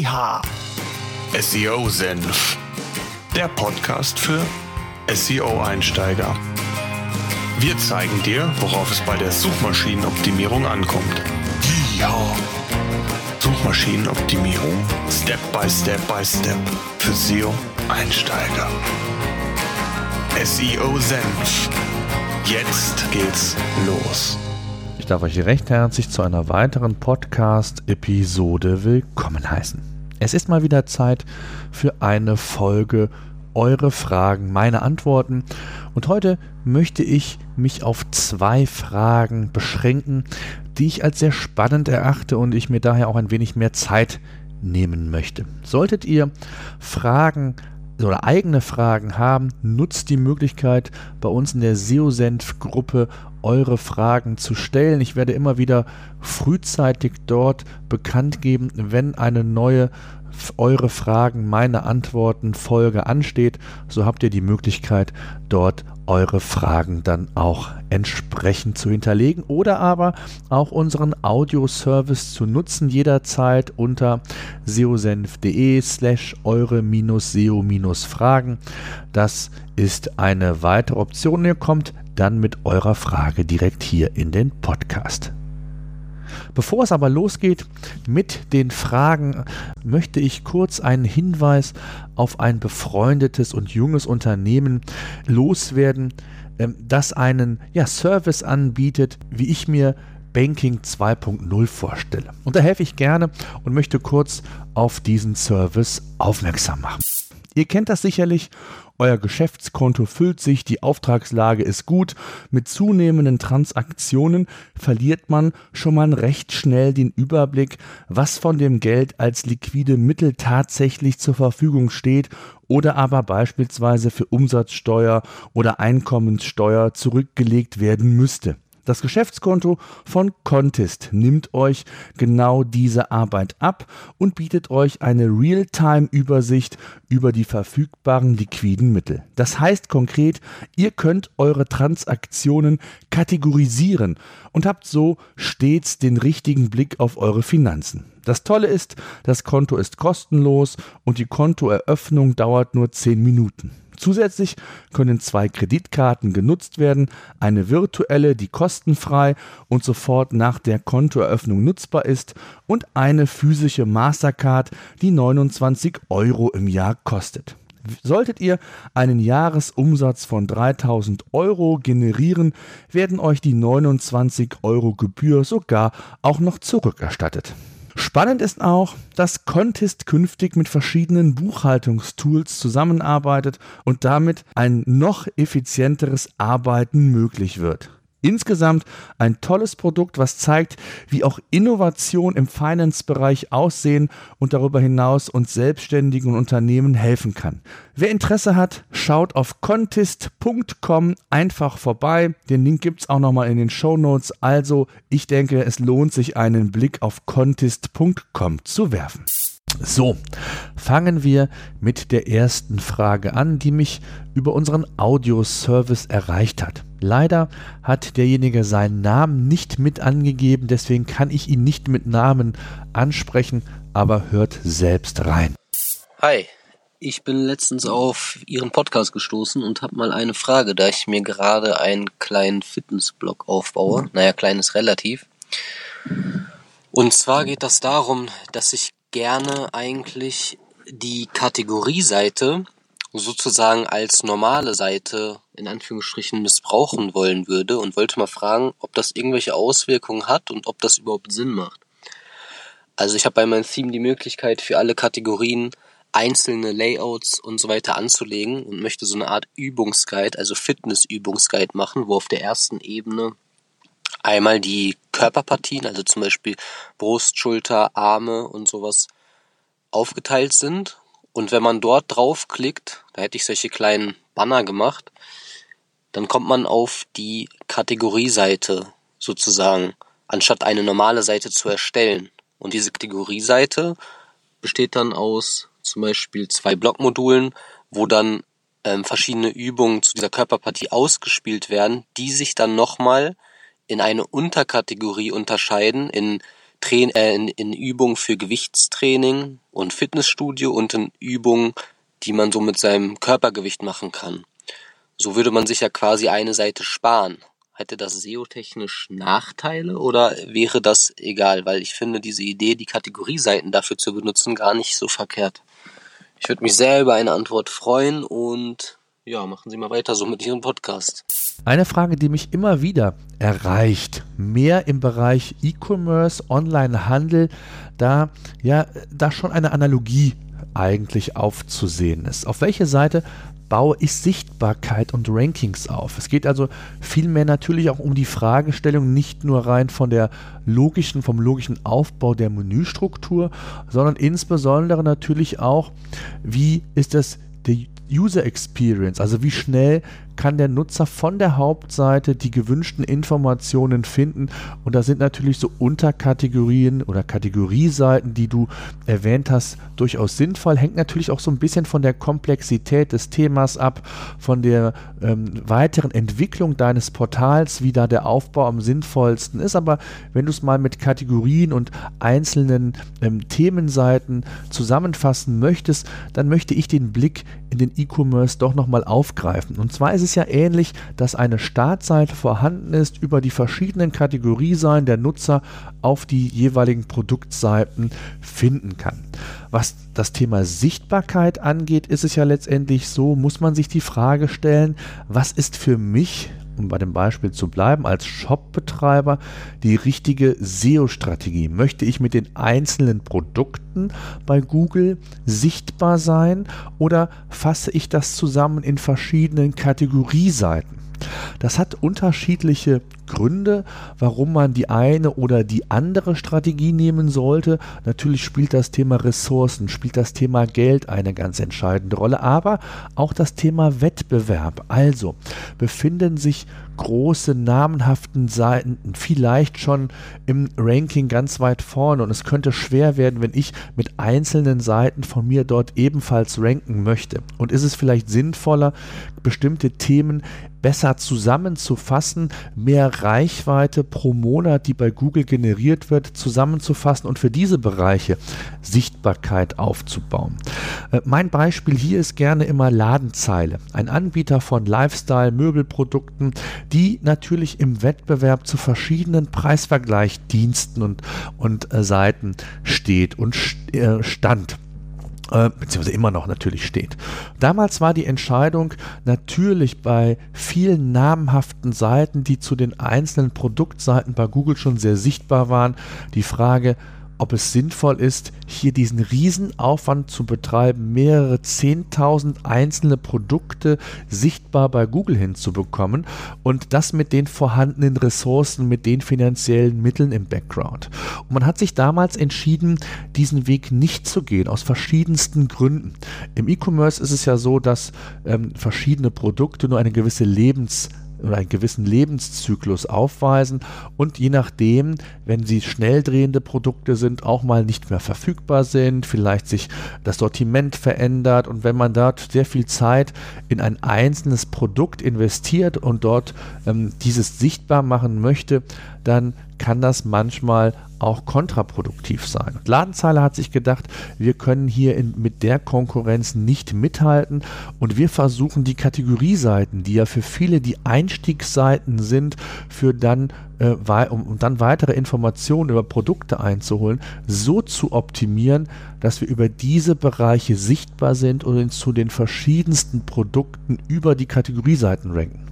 Yeehaw! SEO Senf. Der Podcast für SEO-Einsteiger. Wir zeigen dir, worauf es bei der Suchmaschinenoptimierung ankommt. Yeehaw! Suchmaschinenoptimierung Step by Step by Step für SEO-Einsteiger. SEO Senf. Jetzt geht's los. Ich darf euch recht herzlich zu einer weiteren Podcast-Episode willkommen heißen. Es ist mal wieder Zeit für eine Folge Eure Fragen, meine Antworten. Und heute möchte ich mich auf zwei Fragen beschränken, die ich als sehr spannend erachte und ich mir daher auch ein wenig mehr Zeit nehmen möchte. Solltet ihr Fragen oder eigene Fragen haben, nutzt die Möglichkeit, bei uns in der SEO-Senf-Gruppe eure Fragen zu stellen. Ich werde immer wieder frühzeitig dort bekannt geben, wenn eine neue eure Fragen, meine Antworten Folge ansteht, so habt ihr die Möglichkeit, dort eure Fragen dann auch entsprechend zu hinterlegen oder aber auch unseren Audioservice zu nutzen, jederzeit unter seosenf.de slash eure-seo-fragen. Das ist eine weitere Option. Ihr kommt dann mit eurer Frage direkt hier in den Podcast. Bevor es aber losgeht mit den Fragen, möchte ich kurz einen Hinweis auf ein befreundetes und junges Unternehmen loswerden, ähm, das einen ja, Service anbietet, wie ich mir Banking 2.0 vorstelle. Und da helfe ich gerne und möchte kurz auf diesen Service aufmerksam machen. Ihr kennt das sicherlich euer Geschäftskonto füllt sich, die Auftragslage ist gut. Mit zunehmenden Transaktionen verliert man schon mal recht schnell den Überblick, was von dem Geld als liquide Mittel tatsächlich zur Verfügung steht oder aber beispielsweise für Umsatzsteuer oder Einkommenssteuer zurückgelegt werden müsste. Das Geschäftskonto von Contest nimmt euch genau diese Arbeit ab und bietet euch eine Realtime-Übersicht über die verfügbaren liquiden Mittel. Das heißt konkret, ihr könnt eure Transaktionen kategorisieren und habt so stets den richtigen Blick auf eure Finanzen. Das Tolle ist, das Konto ist kostenlos und die Kontoeröffnung dauert nur 10 Minuten. Zusätzlich können zwei Kreditkarten genutzt werden, eine virtuelle, die kostenfrei und sofort nach der Kontoeröffnung nutzbar ist und eine physische Mastercard, die 29 Euro im Jahr kostet. Solltet ihr einen Jahresumsatz von 3000 Euro generieren, werden euch die 29 Euro Gebühr sogar auch noch zurückerstattet. Spannend ist auch, dass Contest künftig mit verschiedenen Buchhaltungstools zusammenarbeitet und damit ein noch effizienteres Arbeiten möglich wird. Insgesamt ein tolles Produkt, was zeigt, wie auch Innovation im Finance-Bereich aussehen und darüber hinaus uns selbstständigen Unternehmen helfen kann. Wer Interesse hat, schaut auf contest.com einfach vorbei. Den Link gibt es auch nochmal in den Show Notes. Also, ich denke, es lohnt sich, einen Blick auf contest.com zu werfen. So, fangen wir mit der ersten Frage an, die mich über unseren Audioservice erreicht hat. Leider hat derjenige seinen Namen nicht mit angegeben, deswegen kann ich ihn nicht mit Namen ansprechen, aber hört selbst rein. Hi, ich bin letztens auf Ihren Podcast gestoßen und habe mal eine Frage, da ich mir gerade einen kleinen Fitnessblog aufbaue. Naja, klein ist relativ. Und zwar geht das darum, dass ich gerne eigentlich die Kategorieseite sozusagen als normale Seite in Anführungsstrichen missbrauchen wollen würde und wollte mal fragen, ob das irgendwelche Auswirkungen hat und ob das überhaupt Sinn macht. Also ich habe bei meinem Theme die Möglichkeit für alle Kategorien einzelne Layouts und so weiter anzulegen und möchte so eine Art Übungsguide, also Fitnessübungsguide machen, wo auf der ersten Ebene einmal die Körperpartien, also zum Beispiel Brust, Schulter, Arme und sowas aufgeteilt sind. Und wenn man dort draufklickt, da hätte ich solche kleinen Banner gemacht, dann kommt man auf die Kategorieseite sozusagen, anstatt eine normale Seite zu erstellen. Und diese Kategorieseite besteht dann aus zum Beispiel zwei Blockmodulen, wo dann ähm, verschiedene Übungen zu dieser Körperpartie ausgespielt werden, die sich dann nochmal in eine Unterkategorie unterscheiden, in Train äh, in, in Übungen für Gewichtstraining und Fitnessstudio und in Übungen, die man so mit seinem Körpergewicht machen kann. So würde man sich ja quasi eine Seite sparen. Hätte das SEO-technisch Nachteile oder wäre das egal? Weil ich finde diese Idee, die Kategorieseiten dafür zu benutzen, gar nicht so verkehrt. Ich würde mich sehr über eine Antwort freuen und ja, machen Sie mal weiter so mit Ihrem Podcast. Eine Frage, die mich immer wieder erreicht, mehr im Bereich E-Commerce, Online-Handel, da ja, da schon eine Analogie eigentlich aufzusehen ist. Auf welche Seite baue ich Sichtbarkeit und Rankings auf. Es geht also vielmehr natürlich auch um die Fragestellung nicht nur rein von der logischen, vom logischen Aufbau der Menüstruktur, sondern insbesondere natürlich auch, wie ist das der User Experience, also wie schnell kann der Nutzer von der Hauptseite die gewünschten Informationen finden. Und da sind natürlich so Unterkategorien oder Kategorieseiten, die du erwähnt hast, durchaus sinnvoll. Hängt natürlich auch so ein bisschen von der Komplexität des Themas ab, von der ähm, weiteren Entwicklung deines Portals, wie da der Aufbau am sinnvollsten ist. Aber wenn du es mal mit Kategorien und einzelnen ähm, Themenseiten zusammenfassen möchtest, dann möchte ich den Blick in den E-Commerce doch nochmal aufgreifen. Und zwar ist es ja ähnlich, dass eine Startseite vorhanden ist über die verschiedenen Kategorieseiten der Nutzer auf die jeweiligen Produktseiten finden kann. Was das Thema Sichtbarkeit angeht, ist es ja letztendlich so, muss man sich die Frage stellen, was ist für mich um bei dem Beispiel zu bleiben, als Shop-Betreiber die richtige SEO-Strategie? Möchte ich mit den einzelnen Produkten bei Google sichtbar sein oder fasse ich das zusammen in verschiedenen Kategorieseiten? Das hat unterschiedliche Gründe, warum man die eine oder die andere Strategie nehmen sollte. Natürlich spielt das Thema Ressourcen, spielt das Thema Geld eine ganz entscheidende Rolle, aber auch das Thema Wettbewerb. Also befinden sich große namenhaften Seiten vielleicht schon im Ranking ganz weit vorne und es könnte schwer werden, wenn ich mit einzelnen Seiten von mir dort ebenfalls ranken möchte. Und ist es vielleicht sinnvoller, bestimmte Themen besser zusammenzufassen, mehr Reichweite pro Monat, die bei Google generiert wird, zusammenzufassen und für diese Bereiche Sichtbarkeit aufzubauen. Äh, mein Beispiel hier ist gerne immer Ladenzeile, ein Anbieter von Lifestyle-Möbelprodukten, die natürlich im Wettbewerb zu verschiedenen Preisvergleichdiensten und, und äh, Seiten steht und äh, stand äh, beziehungsweise immer noch natürlich steht. Damals war die Entscheidung natürlich bei vielen namhaften Seiten, die zu den einzelnen Produktseiten bei Google schon sehr sichtbar waren, die Frage, ob es sinnvoll ist, hier diesen Riesenaufwand zu betreiben, mehrere 10.000 einzelne Produkte sichtbar bei Google hinzubekommen und das mit den vorhandenen Ressourcen, mit den finanziellen Mitteln im Background. Und man hat sich damals entschieden, diesen Weg nicht zu gehen, aus verschiedensten Gründen. Im E-Commerce ist es ja so, dass ähm, verschiedene Produkte nur eine gewisse Lebens oder einen gewissen Lebenszyklus aufweisen und je nachdem, wenn sie schnell drehende Produkte sind, auch mal nicht mehr verfügbar sind, vielleicht sich das Sortiment verändert und wenn man dort sehr viel Zeit in ein einzelnes Produkt investiert und dort ähm, dieses sichtbar machen möchte, dann kann das manchmal auch kontraproduktiv sein. Und Ladenzeile hat sich gedacht, wir können hier in, mit der Konkurrenz nicht mithalten und wir versuchen die Kategorieseiten, die ja für viele die Einstiegsseiten sind, für dann äh, um, um dann weitere Informationen über Produkte einzuholen, so zu optimieren, dass wir über diese Bereiche sichtbar sind und zu den verschiedensten Produkten über die Kategorieseiten ranken.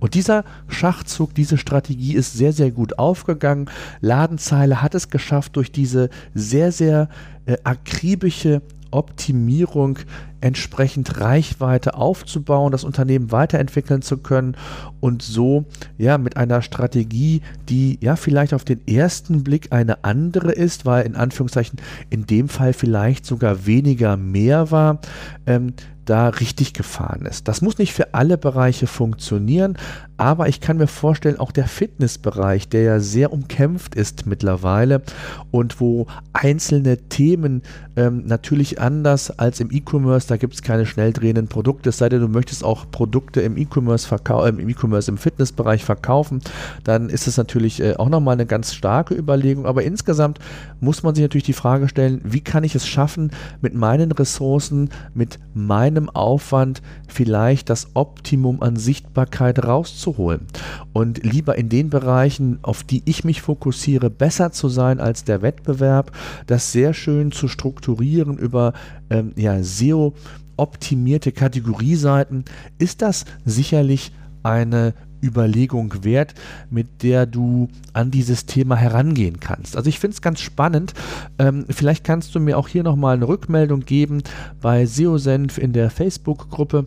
Und dieser Schachzug, diese Strategie ist sehr, sehr gut aufgegangen. Ladenzeile hat es geschafft, durch diese sehr, sehr äh, akribische Optimierung entsprechend Reichweite aufzubauen, das Unternehmen weiterentwickeln zu können und so ja mit einer Strategie, die ja vielleicht auf den ersten Blick eine andere ist, weil in Anführungszeichen in dem Fall vielleicht sogar weniger mehr war, ähm, da richtig gefahren ist. Das muss nicht für alle Bereiche funktionieren, aber ich kann mir vorstellen, auch der Fitnessbereich, der ja sehr umkämpft ist mittlerweile und wo einzelne Themen ähm, natürlich anders als im E-Commerce da gibt es keine schnell drehenden Produkte, es sei denn, du möchtest auch Produkte im E-Commerce verkaufen, äh, im E-Commerce im Fitnessbereich verkaufen, dann ist es natürlich äh, auch nochmal eine ganz starke Überlegung. Aber insgesamt muss man sich natürlich die Frage stellen, wie kann ich es schaffen, mit meinen Ressourcen, mit meinem Aufwand vielleicht das Optimum an Sichtbarkeit rauszuholen und lieber in den Bereichen, auf die ich mich fokussiere, besser zu sein als der Wettbewerb, das sehr schön zu strukturieren über ähm, ja, SEO optimierte Kategorieseiten, ist das sicherlich eine Überlegung wert, mit der du an dieses Thema herangehen kannst. Also ich finde es ganz spannend. Ähm, vielleicht kannst du mir auch hier nochmal eine Rückmeldung geben bei SEO-Senf in der Facebook-Gruppe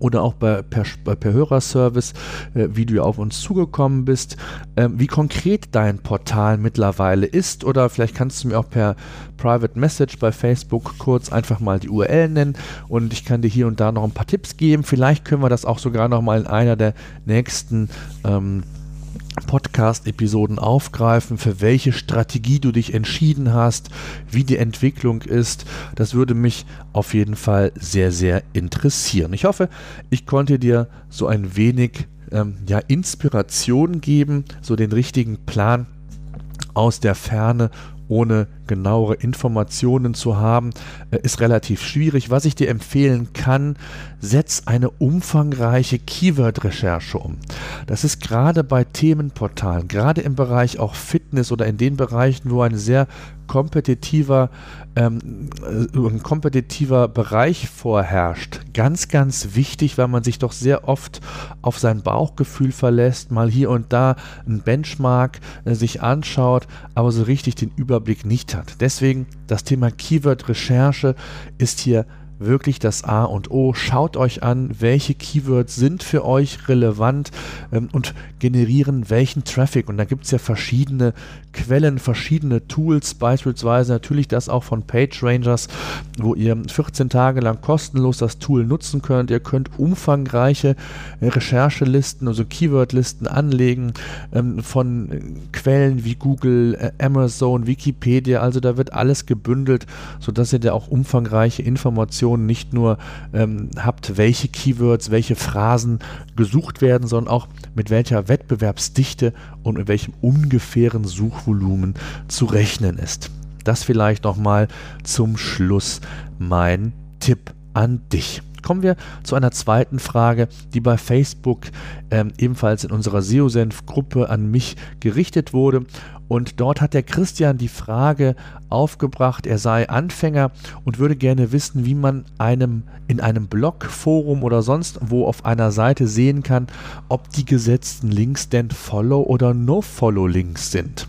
oder auch bei, per, per Hörerservice, äh, wie du auf uns zugekommen bist, äh, wie konkret dein Portal mittlerweile ist oder vielleicht kannst du mir auch per Private Message bei Facebook kurz einfach mal die URL nennen und ich kann dir hier und da noch ein paar Tipps geben. Vielleicht können wir das auch sogar noch mal in einer der nächsten ähm, Podcast-Episoden aufgreifen, für welche Strategie du dich entschieden hast, wie die Entwicklung ist. Das würde mich auf jeden Fall sehr, sehr interessieren. Ich hoffe, ich konnte dir so ein wenig ähm, ja, Inspiration geben, so den richtigen Plan aus der Ferne ohne genauere Informationen zu haben, äh, ist relativ schwierig. Was ich dir empfehlen kann, setz eine umfangreiche Keyword-Recherche um. Das ist gerade bei Themenportalen, gerade im Bereich auch Fitness oder in den Bereichen, wo ein sehr kompetitiver, ähm, äh, ein kompetitiver Bereich vorherrscht. Ganz, ganz wichtig, weil man sich doch sehr oft auf sein Bauchgefühl verlässt, mal hier und da ein Benchmark äh, sich anschaut, aber so richtig den Überblick nicht hat. Deswegen das Thema Keyword-Recherche ist hier wirklich das A und O. Schaut euch an, welche Keywords sind für euch relevant ähm, und generieren welchen Traffic. Und da gibt es ja verschiedene Quellen, verschiedene Tools, beispielsweise natürlich das auch von PageRangers, wo ihr 14 Tage lang kostenlos das Tool nutzen könnt. Ihr könnt umfangreiche Recherchelisten, also Keywordlisten anlegen ähm, von Quellen wie Google, äh, Amazon, Wikipedia. Also da wird alles gebündelt, sodass ihr da auch umfangreiche Informationen nicht nur ähm, habt, welche Keywords, welche Phrasen gesucht werden, sondern auch mit welcher Wettbewerbsdichte und mit welchem ungefähren Suchvolumen zu rechnen ist. Das vielleicht nochmal zum Schluss mein Tipp an dich. Kommen wir zu einer zweiten Frage, die bei Facebook ähm, ebenfalls in unserer SEO-Senf-Gruppe an mich gerichtet wurde. Und dort hat der Christian die Frage aufgebracht, er sei Anfänger und würde gerne wissen, wie man einem in einem Blog, Forum oder sonst wo auf einer Seite sehen kann, ob die gesetzten Links denn Follow- oder No-Follow-Links sind.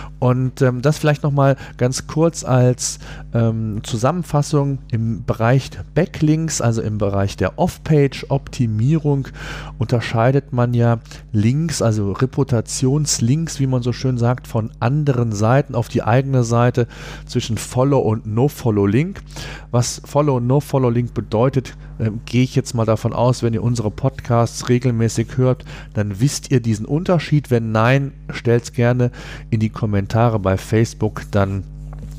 Und ähm, das vielleicht nochmal ganz kurz als ähm, Zusammenfassung im Bereich Backlinks, also im Bereich der Off-Page-Optimierung, unterscheidet man ja Links, also Reputationslinks, wie man so schön sagt, von anderen Seiten auf die eigene Seite zwischen Follow und No-Follow-Link. Was Follow und No-Follow-Link bedeutet, äh, gehe ich jetzt mal davon aus, wenn ihr unsere Podcasts regelmäßig hört, dann wisst ihr diesen Unterschied. Wenn nein, stellt es gerne in die Kommentare Kommentare bei Facebook, dann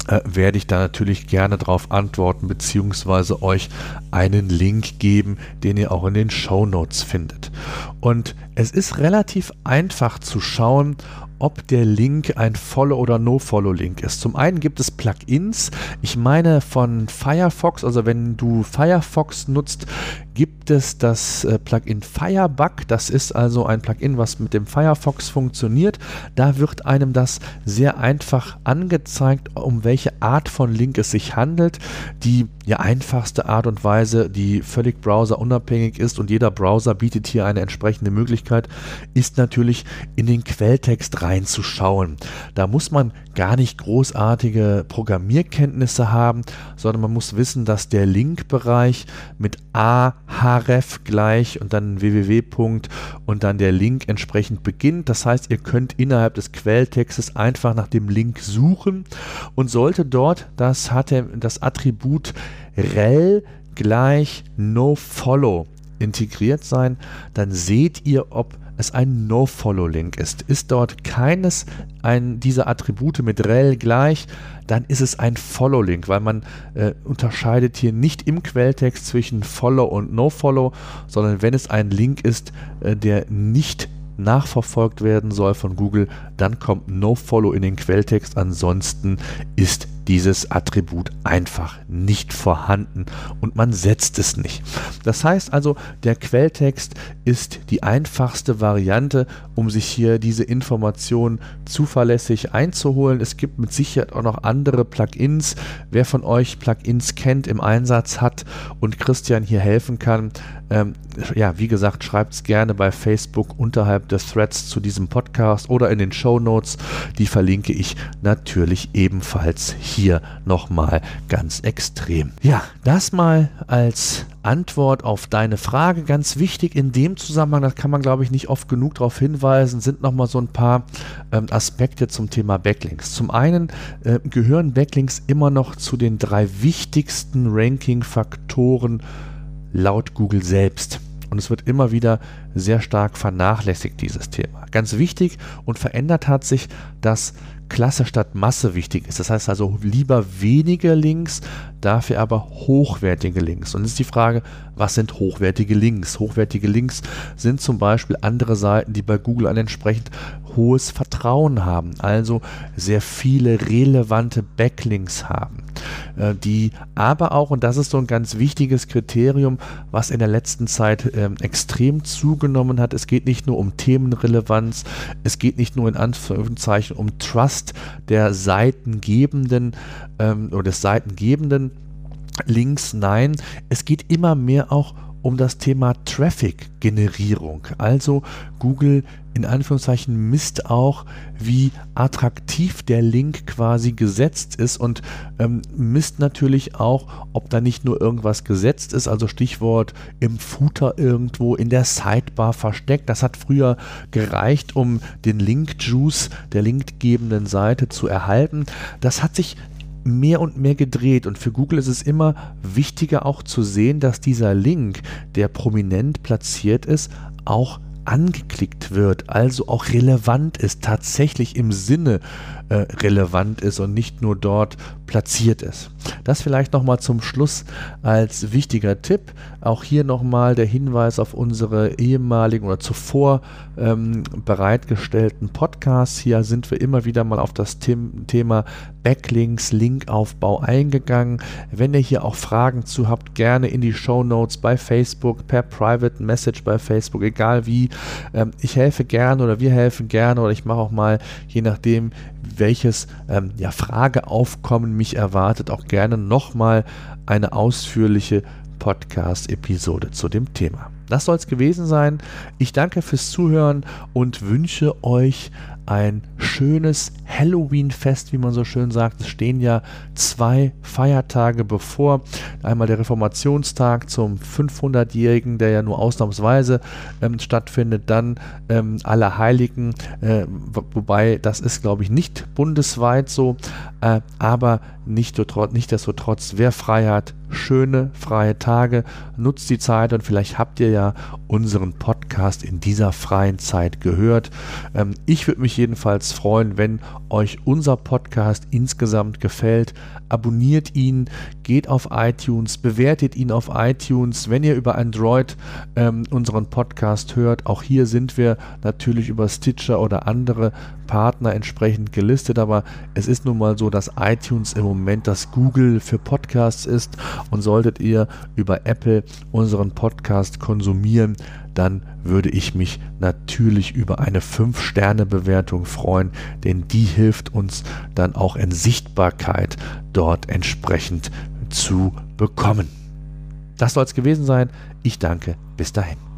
äh, werde ich da natürlich gerne darauf antworten, beziehungsweise euch einen Link geben, den ihr auch in den Show Notes findet. Und es ist relativ einfach zu schauen, ob der Link ein Follow- oder No-Follow-Link ist. Zum einen gibt es Plugins. Ich meine von Firefox, also wenn du Firefox nutzt, gibt es das äh, Plugin Firebug. Das ist also ein Plugin, was mit dem Firefox funktioniert. Da wird einem das sehr einfach angezeigt, um welche Art von Link es sich handelt. Die ja, einfachste Art und Weise, die völlig browserunabhängig ist und jeder Browser bietet hier eine entsprechende Möglichkeit, ist natürlich in den Quelltext rein reinzuschauen. Da muss man gar nicht großartige Programmierkenntnisse haben, sondern man muss wissen, dass der Linkbereich mit ahref gleich und dann www. und dann der Link entsprechend beginnt. Das heißt, ihr könnt innerhalb des Quelltextes einfach nach dem Link suchen und sollte dort das, das Attribut rel gleich nofollow integriert sein, dann seht ihr, ob es ein No-Follow-Link ist. Ist dort keines ein, dieser Attribute mit rel gleich, dann ist es ein Follow-Link, weil man äh, unterscheidet hier nicht im Quelltext zwischen Follow und No-Follow, sondern wenn es ein Link ist, äh, der nicht nachverfolgt werden soll von Google, dann kommt NoFollow in den Quelltext. Ansonsten ist dieses Attribut einfach nicht vorhanden und man setzt es nicht. Das heißt also, der Quelltext ist die einfachste Variante, um sich hier diese Informationen zuverlässig einzuholen. Es gibt mit Sicherheit auch noch andere Plugins. Wer von euch Plugins kennt, im Einsatz hat und Christian hier helfen kann, ähm, ja, wie gesagt, schreibt es gerne bei Facebook unterhalb des Threads zu diesem Podcast oder in den Show Notes. Die verlinke ich natürlich ebenfalls hier nochmal ganz extrem. Ja, das mal als Antwort auf deine Frage. Ganz wichtig in dem Zusammenhang, das kann man glaube ich nicht oft genug darauf hinweisen, sind nochmal so ein paar ähm, Aspekte zum Thema Backlinks. Zum einen äh, gehören Backlinks immer noch zu den drei wichtigsten Ranking-Faktoren laut Google selbst. Und es wird immer wieder sehr stark vernachlässigt, dieses Thema. Ganz wichtig und verändert hat sich, dass Klasse statt Masse wichtig ist. Das heißt also lieber wenige Links, dafür aber hochwertige Links. Und jetzt ist die Frage, was sind hochwertige Links? Hochwertige Links sind zum Beispiel andere Seiten, die bei Google ein entsprechend hohes Vertrauen haben, also sehr viele relevante Backlinks haben, äh, die aber auch, und das ist so ein ganz wichtiges Kriterium, was in der letzten Zeit äh, extrem zugenommen hat, es geht nicht nur um Themenrelevanz, es geht nicht nur in Anführungszeichen um Trust der Seitengebenden ähm, oder des Seitengebenden Links, nein, es geht immer mehr auch um das Thema Traffic-Generierung. Also Google in Anführungszeichen misst auch, wie attraktiv der Link quasi gesetzt ist und ähm, misst natürlich auch, ob da nicht nur irgendwas gesetzt ist, also Stichwort im Footer irgendwo in der Sidebar versteckt. Das hat früher gereicht, um den Link-Juice der linkgebenden Seite zu erhalten. Das hat sich mehr und mehr gedreht. Und für Google ist es immer wichtiger auch zu sehen, dass dieser Link, der prominent platziert ist, auch angeklickt wird, also auch relevant ist, tatsächlich im Sinne äh, relevant ist und nicht nur dort platziert ist. Das vielleicht nochmal zum Schluss als wichtiger Tipp. Auch hier nochmal der Hinweis auf unsere ehemaligen oder zuvor ähm, bereitgestellten Podcasts. Hier sind wir immer wieder mal auf das Thema Backlinks, Linkaufbau eingegangen. Wenn ihr hier auch Fragen zu habt, gerne in die Show Notes bei Facebook, per Private Message bei Facebook, egal wie. Ähm, ich helfe gerne oder wir helfen gerne oder ich mache auch mal, je nachdem, welches ähm, ja, Frageaufkommen mich erwartet, auch gerne nochmal eine ausführliche Podcast-Episode zu dem Thema. Das soll es gewesen sein. Ich danke fürs Zuhören und wünsche euch ein schönes Halloween-Fest, wie man so schön sagt. Es stehen ja zwei Feiertage bevor. Einmal der Reformationstag zum 500-jährigen, der ja nur ausnahmsweise ähm, stattfindet. Dann ähm, Allerheiligen, äh, wobei das ist, glaube ich, nicht bundesweit so. Äh, aber nichtsdestotrotz, wer frei hat, schöne freie Tage, nutzt die Zeit und vielleicht habt ihr ja unseren Podcast in dieser freien Zeit gehört. Ähm, ich würde mich jedenfalls freuen, wenn euch unser Podcast insgesamt gefällt. Abonniert ihn, geht auf iTunes, bewertet ihn auf iTunes. Wenn ihr über Android ähm, unseren Podcast hört, auch hier sind wir natürlich über Stitcher oder andere Partner entsprechend gelistet, aber es ist nun mal so, dass iTunes im Moment das Google für Podcasts ist und solltet ihr über Apple unseren Podcast konsumieren, dann würde ich mich natürlich über eine 5-Sterne-Bewertung freuen, denn die hilft uns dann auch in Sichtbarkeit dort entsprechend zu bekommen. Das soll es gewesen sein. Ich danke. Bis dahin.